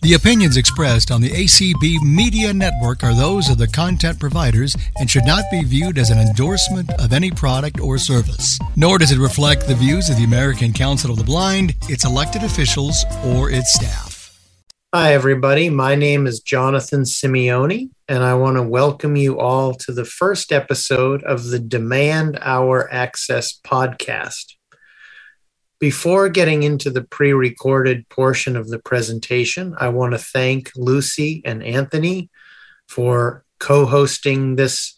The opinions expressed on the ACB Media Network are those of the content providers and should not be viewed as an endorsement of any product or service. Nor does it reflect the views of the American Council of the Blind, its elected officials, or its staff. Hi, everybody. My name is Jonathan Simeone, and I want to welcome you all to the first episode of the Demand Our Access podcast. Before getting into the pre recorded portion of the presentation, I want to thank Lucy and Anthony for co hosting this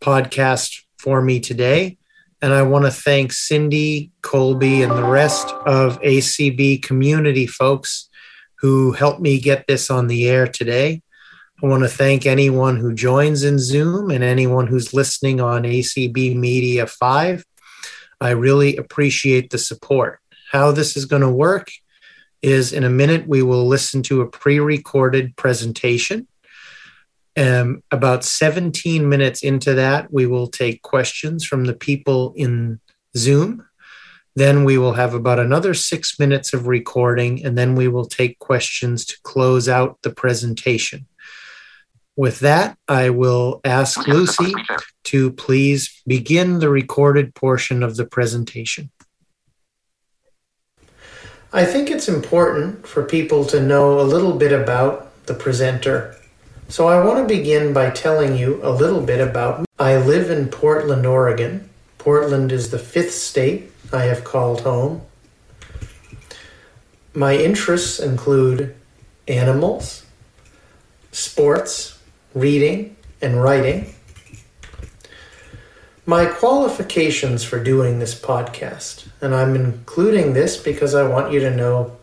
podcast for me today. And I want to thank Cindy, Colby, and the rest of ACB community folks who helped me get this on the air today. I want to thank anyone who joins in Zoom and anyone who's listening on ACB Media 5. I really appreciate the support. How this is going to work is in a minute, we will listen to a pre recorded presentation. Um, about 17 minutes into that, we will take questions from the people in Zoom. Then we will have about another six minutes of recording, and then we will take questions to close out the presentation. With that, I will ask Lucy to please begin the recorded portion of the presentation. I think it's important for people to know a little bit about the presenter. So I want to begin by telling you a little bit about me. I live in Portland, Oregon. Portland is the fifth state I have called home. My interests include animals, sports, reading, and writing. My qualifications for doing this podcast, and I'm including this because I want you to know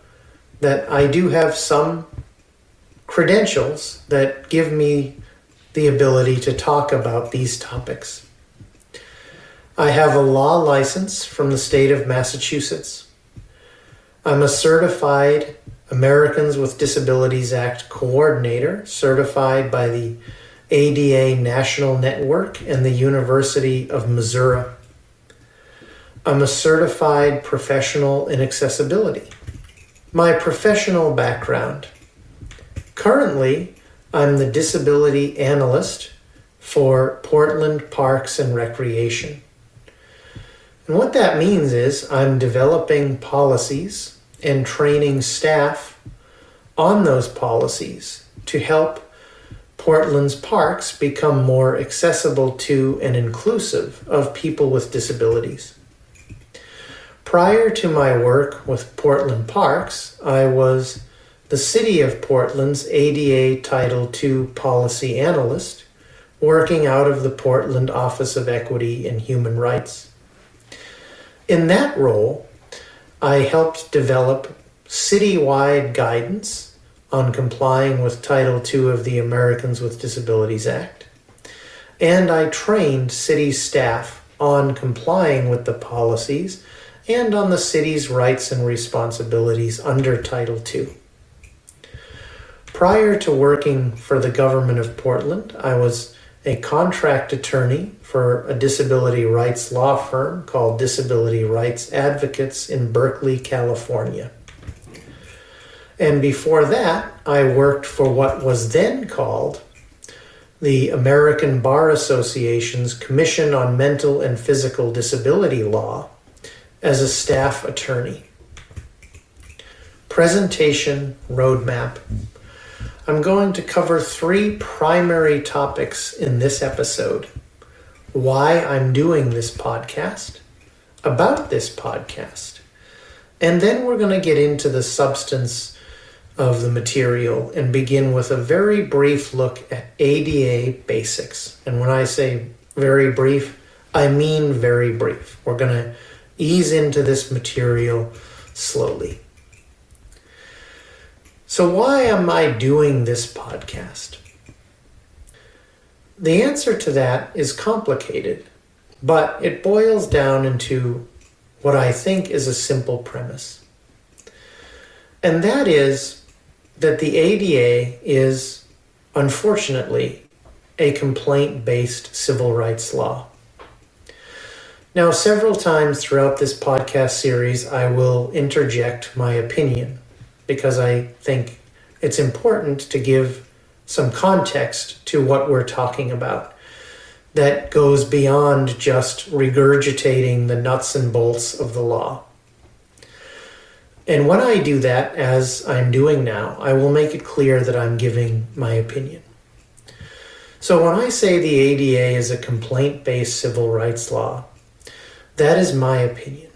that I do have some credentials that give me the ability to talk about these topics. I have a law license from the state of Massachusetts. I'm a certified Americans with Disabilities Act coordinator, certified by the ADA National Network and the University of Missouri. I'm a certified professional in accessibility. My professional background. Currently, I'm the disability analyst for Portland Parks and Recreation. And what that means is I'm developing policies and training staff on those policies to help Portland's parks become more accessible to and inclusive of people with disabilities. Prior to my work with Portland Parks, I was the City of Portland's ADA Title II policy analyst, working out of the Portland Office of Equity and Human Rights. In that role, I helped develop citywide guidance on complying with Title II of the Americans with Disabilities Act. And I trained city staff on complying with the policies and on the city's rights and responsibilities under Title II. Prior to working for the government of Portland, I was a contract attorney for a disability rights law firm called Disability Rights Advocates in Berkeley, California. And before that, I worked for what was then called the American Bar Association's Commission on Mental and Physical Disability Law as a staff attorney. Presentation Roadmap. I'm going to cover three primary topics in this episode why I'm doing this podcast, about this podcast, and then we're going to get into the substance of the material and begin with a very brief look at ADA basics. And when I say very brief, I mean very brief. We're going to ease into this material slowly. So, why am I doing this podcast? The answer to that is complicated, but it boils down into what I think is a simple premise. And that is that the ADA is, unfortunately, a complaint based civil rights law. Now, several times throughout this podcast series, I will interject my opinion because I think it's important to give some context to what we're talking about that goes beyond just regurgitating the nuts and bolts of the law. And when I do that, as I'm doing now, I will make it clear that I'm giving my opinion. So when I say the ADA is a complaint based civil rights law, that is my opinion.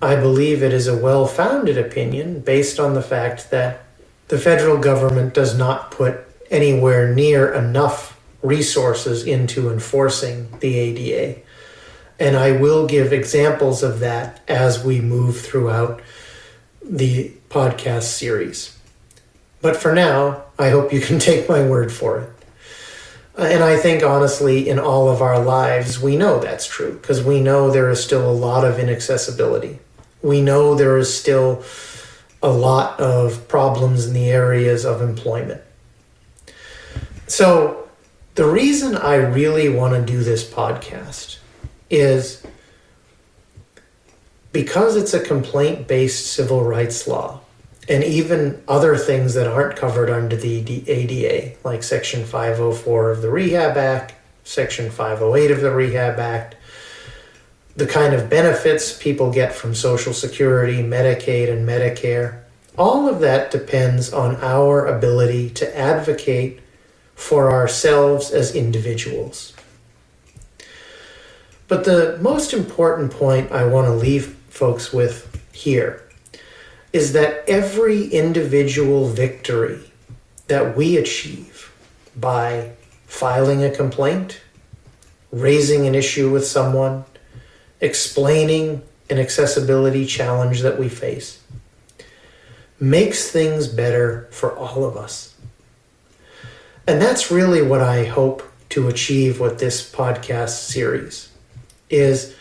I believe it is a well founded opinion based on the fact that the federal government does not put anywhere near enough resources into enforcing the ADA. And I will give examples of that as we move throughout the podcast series. But for now, I hope you can take my word for it. Uh, and I think, honestly, in all of our lives, we know that's true because we know there is still a lot of inaccessibility. We know there is still a lot of problems in the areas of employment. So, the reason I really want to do this podcast is because it's a complaint based civil rights law, and even other things that aren't covered under the ADA, like Section 504 of the Rehab Act, Section 508 of the Rehab Act, the kind of benefits people get from Social Security, Medicaid, and Medicare. All of that depends on our ability to advocate for ourselves as individuals. But the most important point I want to leave folks with here is that every individual victory that we achieve by filing a complaint, raising an issue with someone, explaining an accessibility challenge that we face, makes things better for all of us. And that's really what I hope to achieve with this podcast series is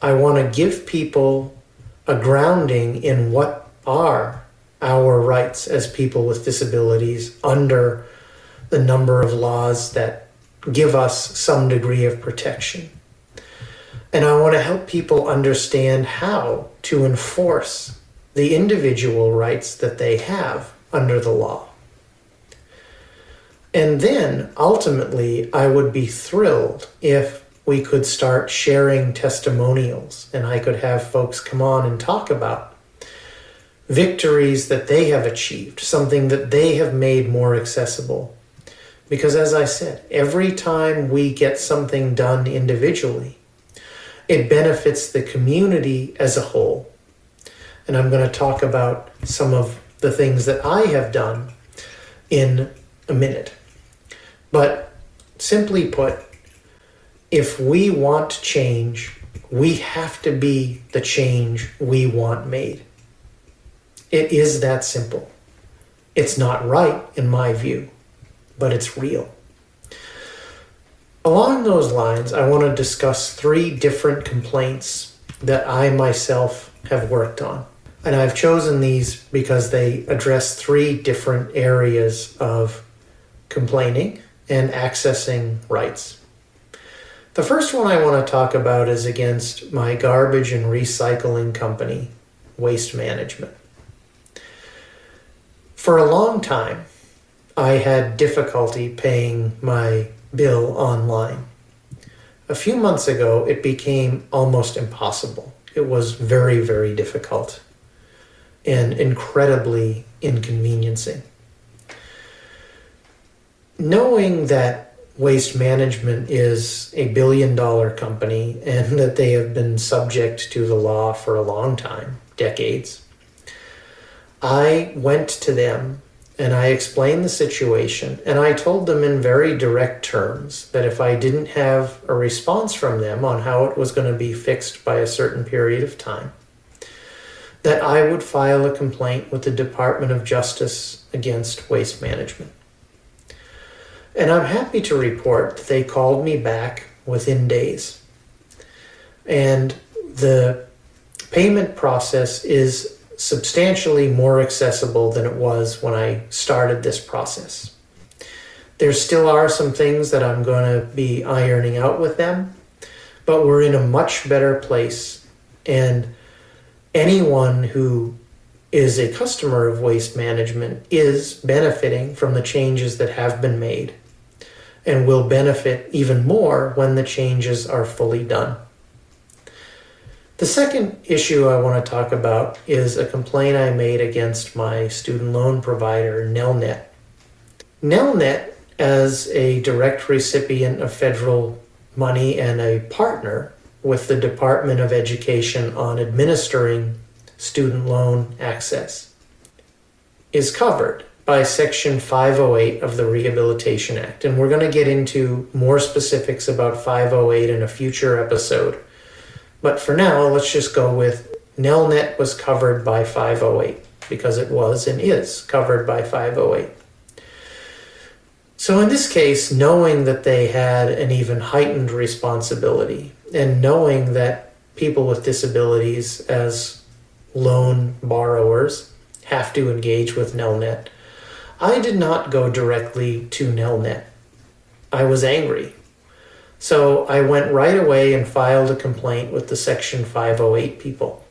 I want to give people a grounding in what are our rights as people with disabilities under the number of laws that give us some degree of protection. And I want to help people understand how to enforce the individual rights that they have under the law. And then ultimately, I would be thrilled if we could start sharing testimonials and I could have folks come on and talk about victories that they have achieved, something that they have made more accessible. Because as I said, every time we get something done individually, it benefits the community as a whole. And I'm going to talk about some of the things that I have done in a minute. But simply put, if we want change, we have to be the change we want made. It is that simple. It's not right, in my view, but it's real. Along those lines, I want to discuss three different complaints that I myself have worked on. And I've chosen these because they address three different areas of complaining and accessing rights. The first one I want to talk about is against my garbage and recycling company, Waste Management. For a long time, I had difficulty paying my bill online. A few months ago, it became almost impossible. It was very, very difficult and incredibly inconveniencing. Knowing that Waste Management is a billion dollar company and that they have been subject to the law for a long time, decades. I went to them and I explained the situation and I told them in very direct terms that if I didn't have a response from them on how it was going to be fixed by a certain period of time, that I would file a complaint with the Department of Justice against Waste Management. And I'm happy to report that they called me back within days. And the payment process is substantially more accessible than it was when I started this process. There still are some things that I'm going to be ironing out with them, but we're in a much better place. And anyone who is a customer of waste management is benefiting from the changes that have been made and will benefit even more when the changes are fully done. The second issue I want to talk about is a complaint I made against my student loan provider, Nelnet. Nelnet, as a direct recipient of federal money and a partner with the Department of Education on administering student loan access, is covered by Section 508 of the Rehabilitation Act. And we're going to get into more specifics about 508 in a future episode. But for now, let's just go with Nelnet was covered by 508 because it was and is covered by 508. So in this case, knowing that they had an even heightened responsibility and knowing that people with disabilities as loan borrowers have to engage with Nelnet, I did not go directly to Nelnet. I was angry so I went right away and filed a complaint with the Section 508 people.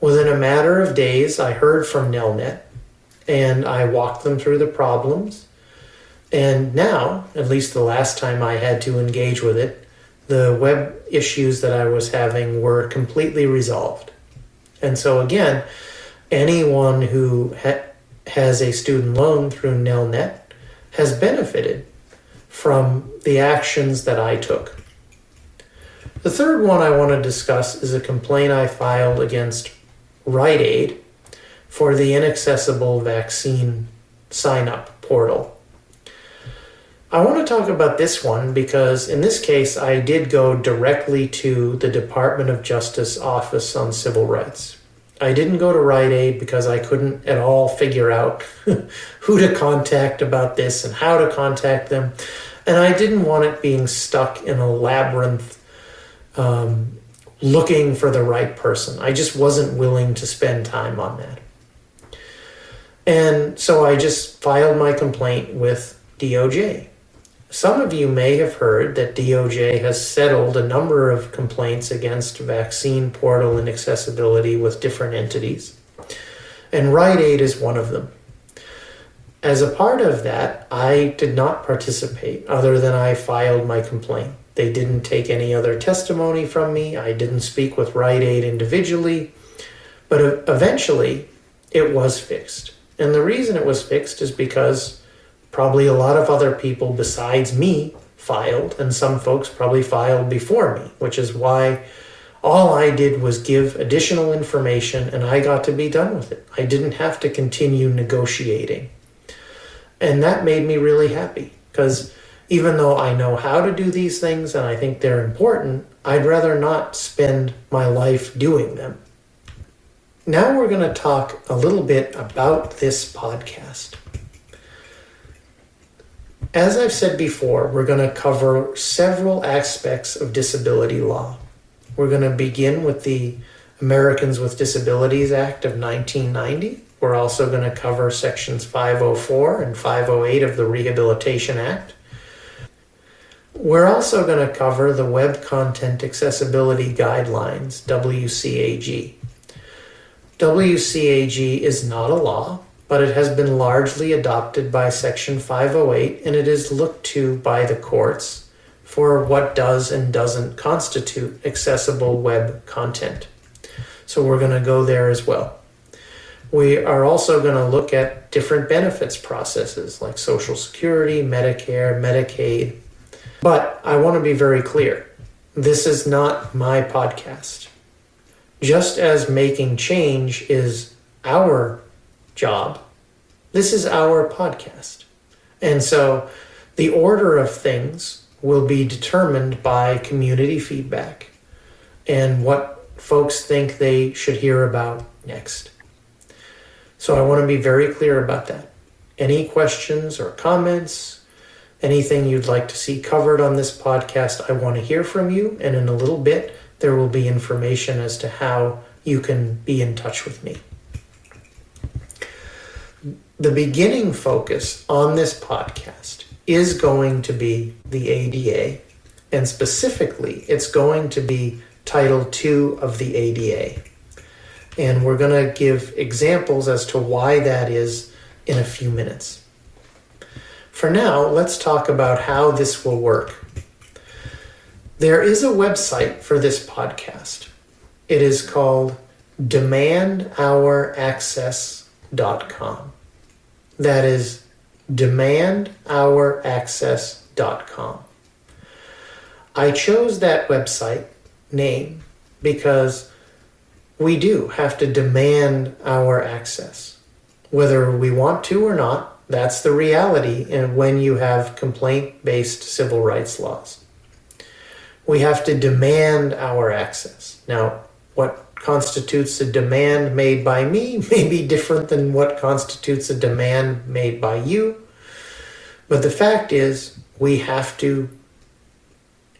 Within a matter of days, I heard from Nelnet and I walked them through the problems. And now, at least the last time I had to engage with it, the web issues that I was having were completely resolved. And so, again, anyone who ha- has a student loan through Nelnet has benefited from the actions that I took. The third one I want to discuss is a complaint I filed against Rite Aid for the inaccessible vaccine sign up portal. I want to talk about this one because in this case I did go directly to the Department of Justice Office on Civil Rights. I didn't go to Rite Aid because I couldn't at all figure out who to contact about this and how to contact them. And I didn't want it being stuck in a labyrinth um, looking for the right person. I just wasn't willing to spend time on that. And so I just filed my complaint with DOJ. Some of you may have heard that DOJ has settled a number of complaints against vaccine portal inaccessibility with different entities. And Rite Aid is one of them. As a part of that, I did not participate other than I filed my complaint. They didn't take any other testimony from me. I didn't speak with Rite Aid individually. But eventually, it was fixed. And the reason it was fixed is because probably a lot of other people besides me filed, and some folks probably filed before me, which is why all I did was give additional information and I got to be done with it. I didn't have to continue negotiating. And that made me really happy because even though I know how to do these things and I think they're important, I'd rather not spend my life doing them. Now we're going to talk a little bit about this podcast. As I've said before, we're going to cover several aspects of disability law. We're going to begin with the Americans with Disabilities Act of 1990. We're also going to cover sections 504 and 508 of the Rehabilitation Act. We're also going to cover the Web Content Accessibility Guidelines, WCAG. WCAG is not a law, but it has been largely adopted by Section 508 and it is looked to by the courts for what does and doesn't constitute accessible web content. So we're going to go there as well. We are also going to look at different benefits processes like Social Security, Medicare, Medicaid. But I want to be very clear this is not my podcast. Just as making change is our job, this is our podcast. And so the order of things will be determined by community feedback and what folks think they should hear about next. So I want to be very clear about that. Any questions or comments, anything you'd like to see covered on this podcast, I want to hear from you. And in a little bit, there will be information as to how you can be in touch with me the beginning focus on this podcast is going to be the ADA, and specifically, it's going to be Title II of the ADA. And we're going to give examples as to why that is in a few minutes. For now, let's talk about how this will work. There is a website for this podcast. It is called demandouraccess.com. That is demandouraccess.com. I chose that website name because we do have to demand our access. Whether we want to or not, that's the reality and when you have complaint based civil rights laws. We have to demand our access. Now, what constitutes a demand made by me may be different than what constitutes a demand made by you. But the fact is, we have to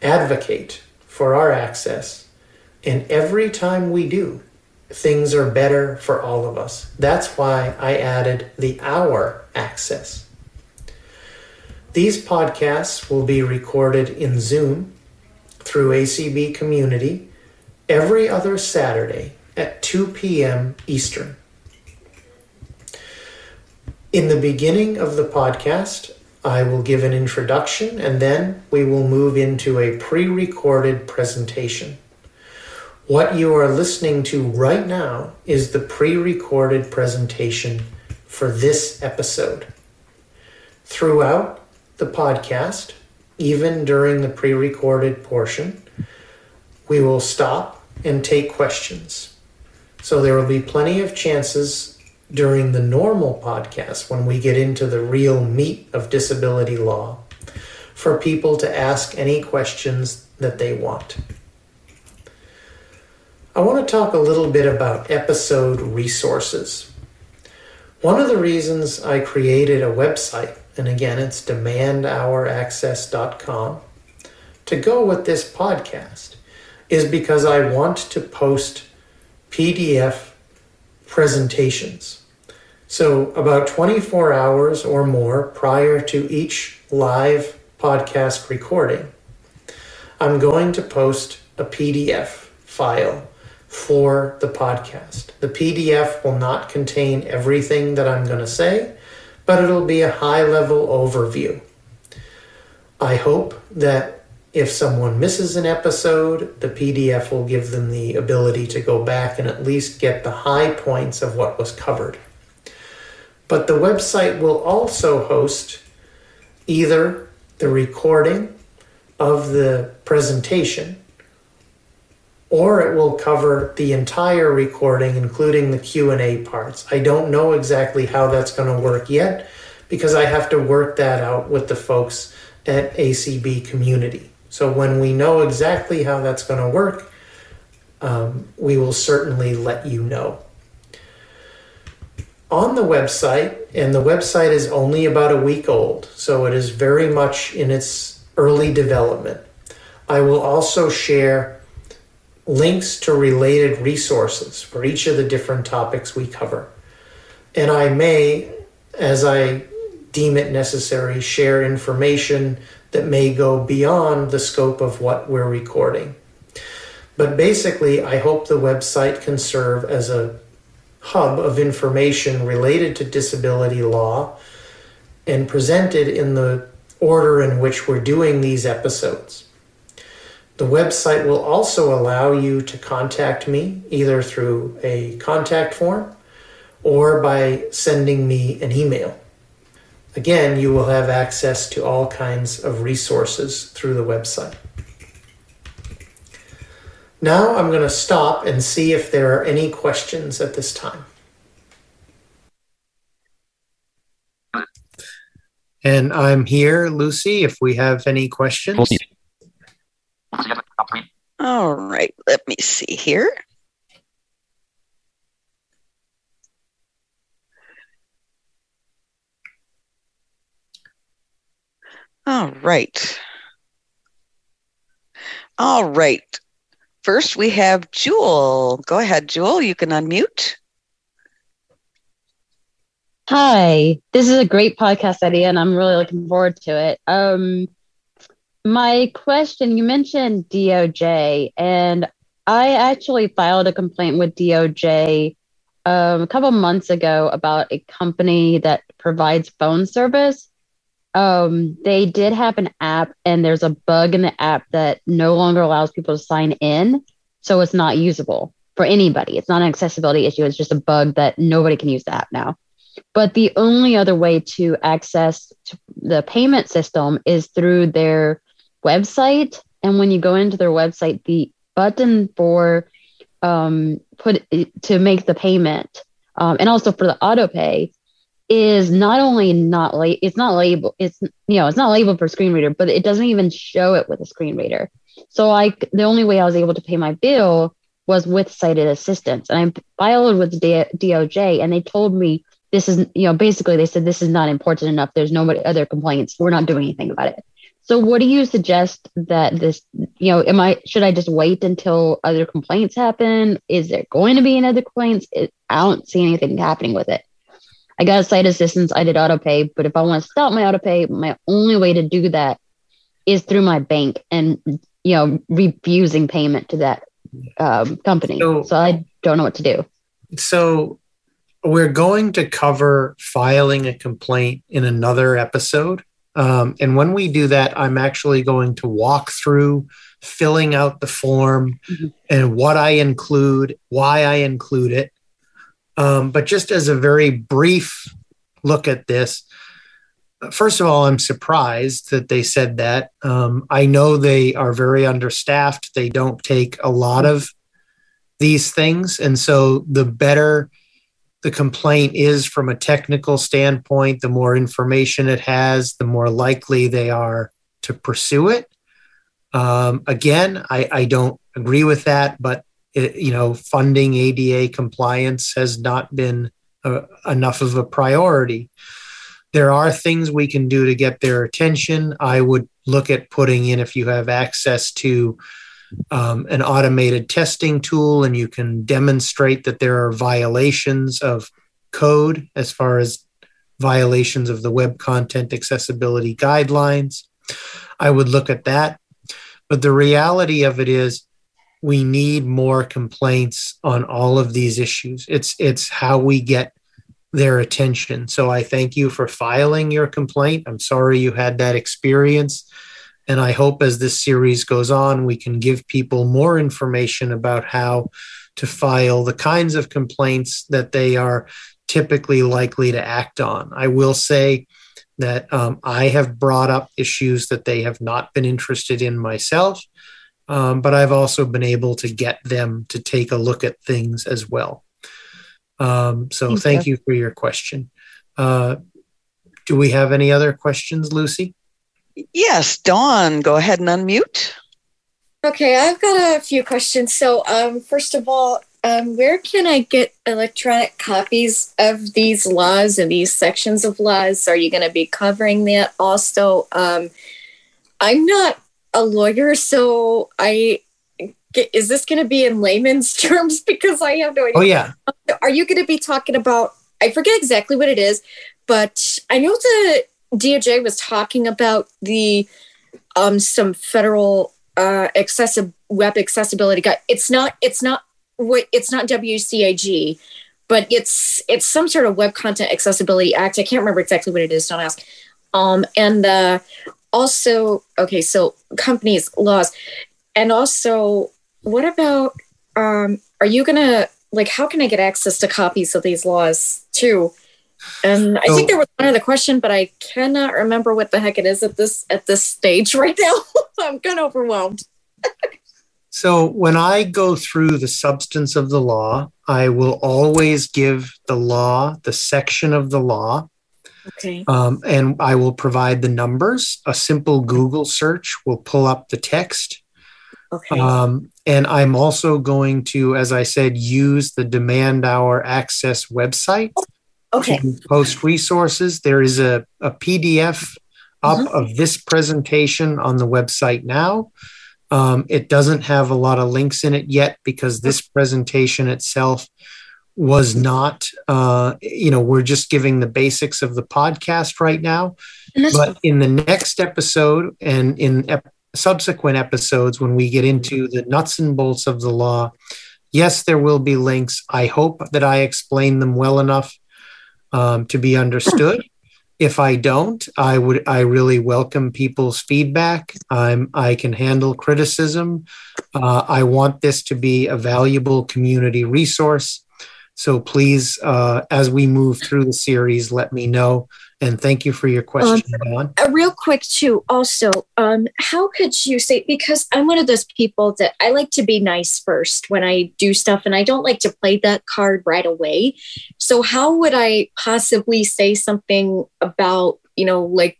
advocate for our access. And every time we do, things are better for all of us. That's why I added the our access. These podcasts will be recorded in Zoom through ACB Community every other Saturday at 2 p.m. Eastern. In the beginning of the podcast, I will give an introduction and then we will move into a pre recorded presentation. What you are listening to right now is the pre recorded presentation for this episode. Throughout the podcast, even during the pre recorded portion, we will stop and take questions. So there will be plenty of chances during the normal podcast, when we get into the real meat of disability law, for people to ask any questions that they want. I want to talk a little bit about episode resources. One of the reasons I created a website, and again, it's demandouraccess.com, to go with this podcast is because I want to post PDF presentations. So, about 24 hours or more prior to each live podcast recording, I'm going to post a PDF file for the podcast. The PDF will not contain everything that I'm going to say, but it'll be a high level overview. I hope that if someone misses an episode, the PDF will give them the ability to go back and at least get the high points of what was covered. But the website will also host either the recording of the presentation or it will cover the entire recording including the Q&A parts. I don't know exactly how that's going to work yet because I have to work that out with the folks at ACB community. So when we know exactly how that's going to work, um, we will certainly let you know. On the website, and the website is only about a week old, so it is very much in its early development. I will also share links to related resources for each of the different topics we cover. And I may, as I deem it necessary, share information that may go beyond the scope of what we're recording. But basically, I hope the website can serve as a hub of information related to disability law and presented in the order in which we're doing these episodes. The website will also allow you to contact me either through a contact form or by sending me an email. Again, you will have access to all kinds of resources through the website. Now I'm going to stop and see if there are any questions at this time. And I'm here, Lucy, if we have any questions. All right, let me see here. All right. All right. First, we have Jewel. Go ahead, Jewel. You can unmute. Hi, this is a great podcast idea, and I'm really looking forward to it. Um, my question you mentioned DOJ, and I actually filed a complaint with DOJ um, a couple months ago about a company that provides phone service. Um, they did have an app, and there's a bug in the app that no longer allows people to sign in. So it's not usable for anybody. It's not an accessibility issue. It's just a bug that nobody can use the app now. But the only other way to access the payment system is through their website. And when you go into their website, the button for um, put to make the payment um, and also for the auto pay is not only not like it's not labeled it's you know it's not labeled for screen reader but it doesn't even show it with a screen reader so like the only way i was able to pay my bill was with sighted assistance and i filed with the doj and they told me this is you know basically they said this is not important enough there's no other complaints we're not doing anything about it so what do you suggest that this, you know, am I should I just wait until other complaints happen? Is there going to be another complaints? I don't see anything happening with it. I got a site assistance, I did auto pay, but if I want to stop my auto pay, my only way to do that is through my bank and you know refusing payment to that um, company. So, so I don't know what to do. So we're going to cover filing a complaint in another episode. Um, and when we do that, I'm actually going to walk through filling out the form mm-hmm. and what I include, why I include it. Um, but just as a very brief look at this, first of all, I'm surprised that they said that. Um, I know they are very understaffed, they don't take a lot of these things. And so the better the complaint is from a technical standpoint, the more information it has, the more likely they are to pursue it. Um, again, I, I, don't agree with that, but you know, funding ADA compliance has not been uh, enough of a priority. There are things we can do to get their attention. I would look at putting in if you have access to um, an automated testing tool and you can demonstrate that there are violations of code as far as violations of the web content accessibility guidelines. I would look at that. But the reality of it is, we need more complaints on all of these issues. It's it's how we get their attention. So I thank you for filing your complaint. I'm sorry you had that experience. And I hope as this series goes on, we can give people more information about how to file the kinds of complaints that they are typically likely to act on. I will say that um, I have brought up issues that they have not been interested in myself, um, but I've also been able to get them to take a look at things as well. Um, so thank, thank you. you. for your question. Uh, do we have any other questions, Lucy? Yes, Dawn, go ahead and unmute. Okay, I've got a few questions. So, um, first of all, um, where can I get electronic copies of these laws and these sections of laws? Are you going to be covering that also? Um, I'm not a lawyer, so I is this going to be in layman's terms because I have no idea. Oh yeah. Are you going to be talking about? I forget exactly what it is, but I know the DOJ was talking about the um, some federal uh, web accessibility guide. It's not. It's not. what. It's not WCAG, but it's it's some sort of web content accessibility act. I can't remember exactly what it is. Don't ask. Um, and uh, also, okay, so companies laws, and also, what about? Um, are you gonna like? How can I get access to copies of these laws too? And I think there was one other question, but I cannot remember what the heck it is at this at this stage right now. I'm kind of overwhelmed. so when I go through the substance of the law, I will always give the law, the section of the law. Okay. Um, and I will provide the numbers. A simple Google search will pull up the text. Okay. Um, and I'm also going to, as I said, use the Demand Our Access website okay. post resources. There is a, a PDF up mm-hmm. of this presentation on the website now. Um, it doesn't have a lot of links in it yet because this presentation itself was not, uh, you know, we're just giving the basics of the podcast right now. But in the next episode and in ep- subsequent episodes when we get into the nuts and bolts of the law. Yes, there will be links. I hope that I explain them well enough um, to be understood. If I don't, I would I really welcome people's feedback. I'm I can handle criticism. Uh, I want this to be a valuable community resource. So please, uh, as we move through the series, let me know. And thank you for your question, um, Dawn. Uh, real quick, too, also, um, how could you say, because I'm one of those people that I like to be nice first when I do stuff, and I don't like to play that card right away. So, how would I possibly say something about, you know, like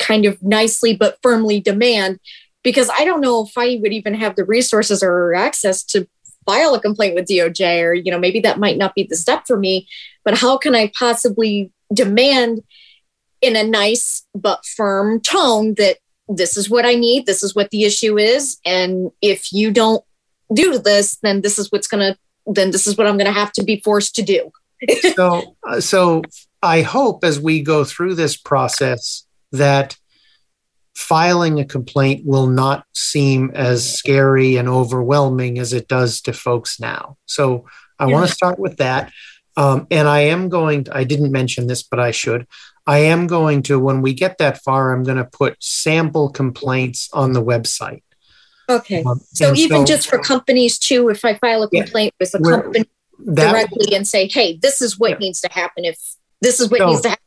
kind of nicely but firmly demand? Because I don't know if I would even have the resources or access to file a complaint with DOJ, or, you know, maybe that might not be the step for me, but how can I possibly demand in a nice but firm tone that this is what I need, this is what the issue is, and if you don't do this, then this is what's going to, then this is what I'm going to have to be forced to do. so, uh, so I hope as we go through this process that filing a complaint will not seem as scary and overwhelming as it does to folks now. So I yeah. want to start with that. Um, and I am going to, I didn't mention this, but I should. I am going to, when we get that far, I'm going to put sample complaints on the website. Okay. Um, so even so, just for companies too, if I file a complaint yeah, with a company directly and say, hey, this is what yeah. needs to happen if this is what so, needs to happen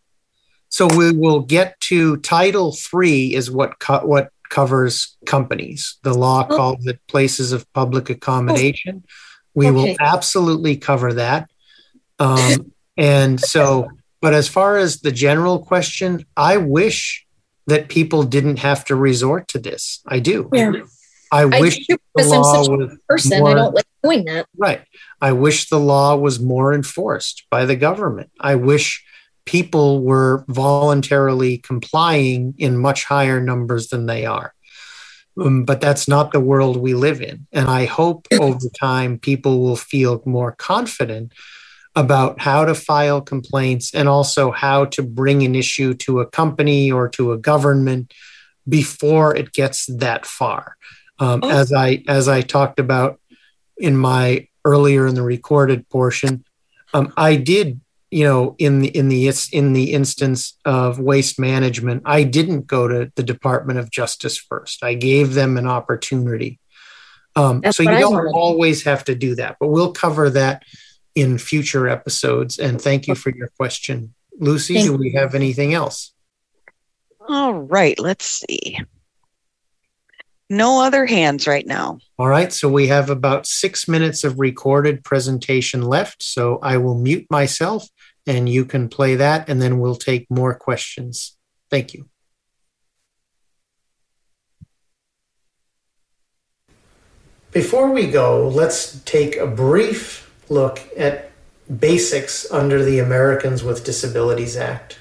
so we will get to Title Three is what co- what covers companies. The law oh. calls it places of public accommodation. We okay. will absolutely cover that. Um, and so, but as far as the general question, I wish that people didn't have to resort to this. I do. Yeah. I, I wish the law was person. More, I don't like doing that. Right. I wish the law was more enforced by the government. I wish people were voluntarily complying in much higher numbers than they are. Um, but that's not the world we live in. And I hope over time people will feel more confident about how to file complaints and also how to bring an issue to a company or to a government before it gets that far. Um, oh. As I as I talked about in my earlier in the recorded portion, um, I did you know in the in the in the instance of waste management i didn't go to the department of justice first i gave them an opportunity um, so you don't always have to do that but we'll cover that in future episodes and thank you for your question lucy thank do we have anything else all right let's see no other hands right now. All right. So we have about six minutes of recorded presentation left. So I will mute myself and you can play that, and then we'll take more questions. Thank you. Before we go, let's take a brief look at basics under the Americans with Disabilities Act.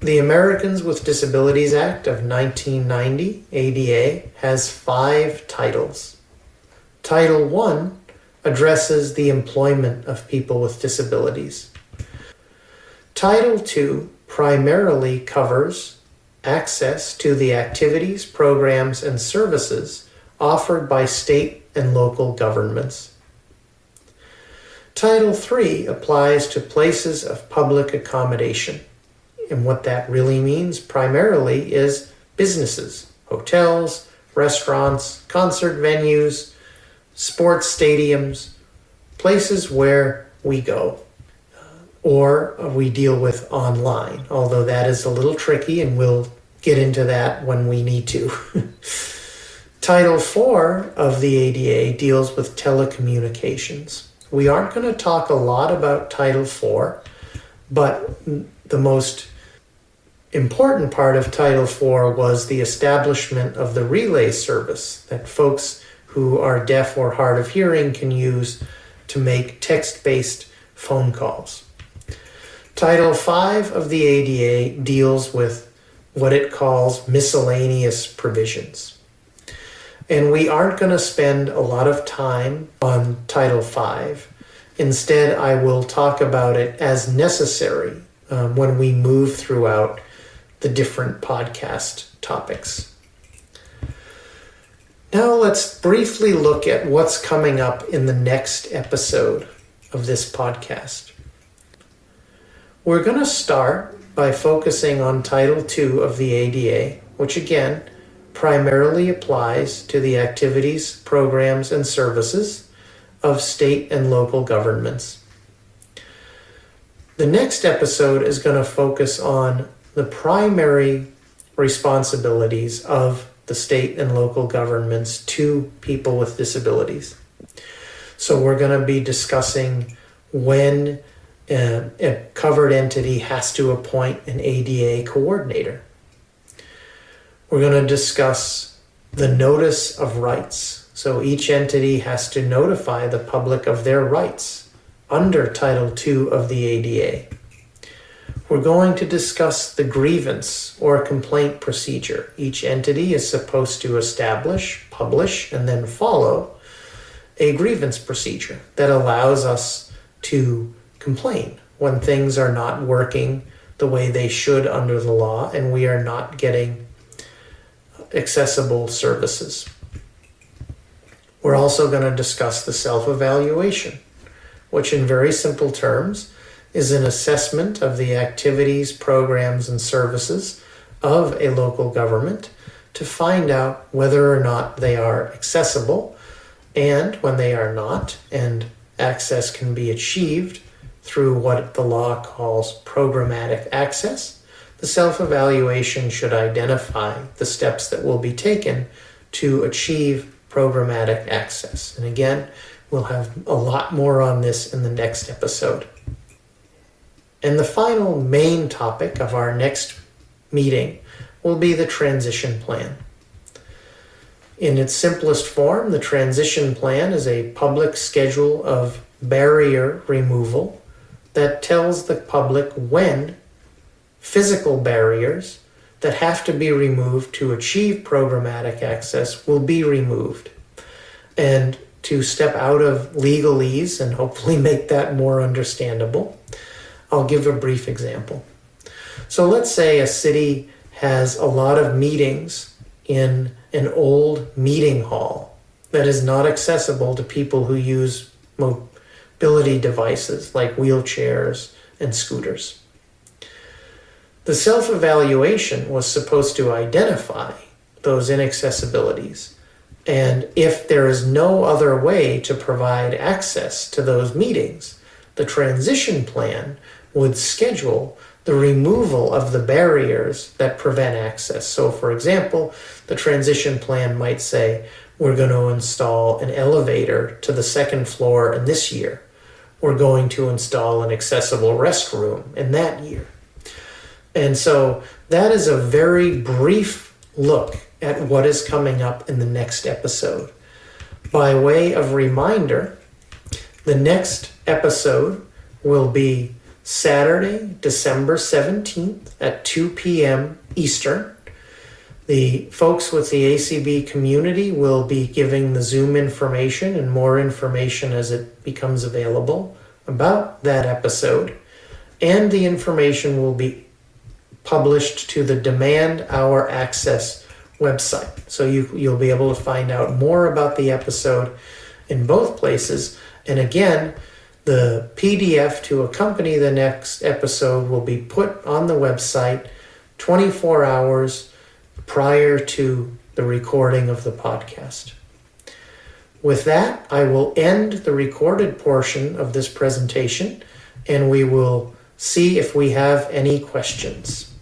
The Americans with Disabilities Act of 1990, ADA, has five titles. Title 1 addresses the employment of people with disabilities. Title II primarily covers access to the activities, programs, and services offered by state and local governments. Title III applies to places of public accommodation. And what that really means primarily is businesses, hotels, restaurants, concert venues, sports stadiums, places where we go uh, or we deal with online, although that is a little tricky and we'll get into that when we need to. Title 4 of the ADA deals with telecommunications. We aren't going to talk a lot about Title 4, but the most important part of Title 4 was the establishment of the relay service that folks who are deaf or hard of hearing can use to make text based phone calls. Title 5 of the ADA deals with what it calls miscellaneous provisions. And we aren't going to spend a lot of time on Title 5. Instead, I will talk about it as necessary um, when we move throughout the different podcast topics. Now let's briefly look at what's coming up in the next episode of this podcast. We're going to start by focusing on Title II of the ADA, which again primarily applies to the activities, programs, and services of state and local governments. The next episode is going to focus on the primary responsibilities of the state and local governments to people with disabilities. So, we're going to be discussing when a, a covered entity has to appoint an ADA coordinator. We're going to discuss the notice of rights. So each entity has to notify the public of their rights under Title II of the ADA. We're going to discuss the grievance or complaint procedure. Each entity is supposed to establish, publish, and then follow a grievance procedure that allows us to complain when things are not working the way they should under the law and we are not getting accessible services. We're also going to discuss the self evaluation, which, in very simple terms, is an assessment of the activities, programs, and services of a local government to find out whether or not they are accessible and when they are not, and access can be achieved through what the law calls programmatic access. The self evaluation should identify the steps that will be taken to achieve programmatic access. And again, we'll have a lot more on this in the next episode. And the final main topic of our next meeting will be the transition plan. In its simplest form, the transition plan is a public schedule of barrier removal that tells the public when physical barriers that have to be removed to achieve programmatic access will be removed. And to step out of legalese and hopefully make that more understandable, I'll give a brief example. So let's say a city has a lot of meetings in an old meeting hall that is not accessible to people who use mobility devices like wheelchairs and scooters. The self evaluation was supposed to identify those inaccessibilities. And if there is no other way to provide access to those meetings, the transition plan would schedule the removal of the barriers that prevent access. So, for example, the transition plan might say, we're going to install an elevator to the second floor in this year we're going to install an accessible restroom in that year. And so that is a very brief look at what is coming up in the next episode. By way of reminder, the next episode will be Saturday, December 17th at 2 p.m. Eastern. The folks with the ACB community will be giving the Zoom information and more information as it becomes available about that episode. And the information will be published to the Demand Our Access website. So you, you'll be able to find out more about the episode in both places. And again, the PDF to accompany the next episode will be put on the website 24 hours prior to the recording of the podcast. With that, I will end the recorded portion of this presentation and we will see if we have any questions.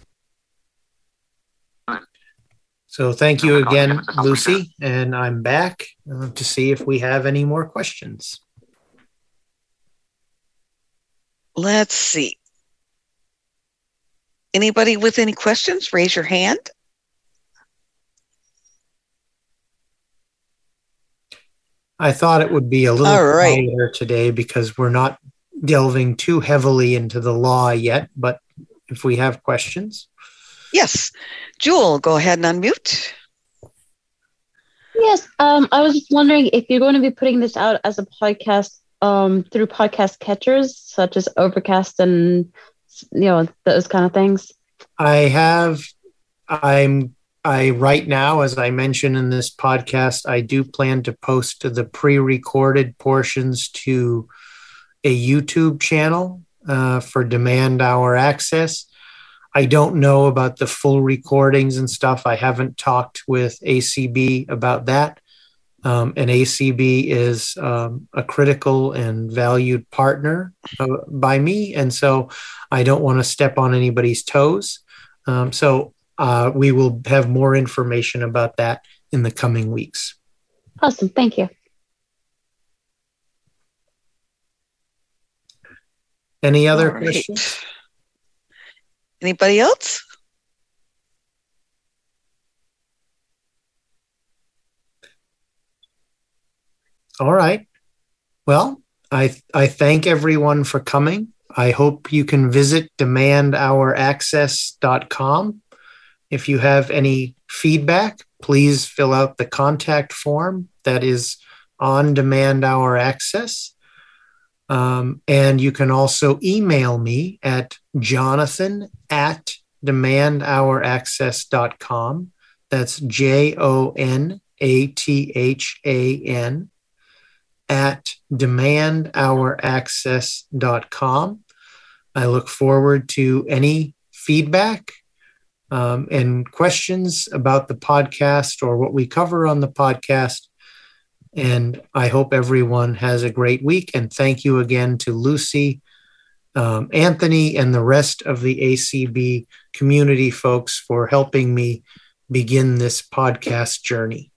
So thank you again, Lucy, and I'm back uh, to see if we have any more questions. Let's see. Anybody with any questions, raise your hand. I thought it would be a little All right. quieter today because we're not delving too heavily into the law yet. But if we have questions, Yes. Jewel, go ahead and unmute. Yes, um, I was just wondering if you're going to be putting this out as a podcast um, through podcast catchers such as Overcast and you know those kind of things. I have I'm I right now, as I mentioned in this podcast, I do plan to post the pre-recorded portions to a YouTube channel uh, for Demand Our Access. I don't know about the full recordings and stuff. I haven't talked with ACB about that. Um, and ACB is um, a critical and valued partner uh, by me. And so I don't want to step on anybody's toes. Um, so uh, we will have more information about that in the coming weeks. Awesome. Thank you. Any other right. questions? Anybody else? All right. Well, I I thank everyone for coming. I hope you can visit demandouraccess.com. If you have any feedback, please fill out the contact form that is on Demand Access. Um, and you can also email me at jonathan at demandouraccess.com. That's J O N A T H A N at demandouraccess.com. I look forward to any feedback um, and questions about the podcast or what we cover on the podcast. And I hope everyone has a great week. And thank you again to Lucy, um, Anthony, and the rest of the ACB community folks for helping me begin this podcast journey.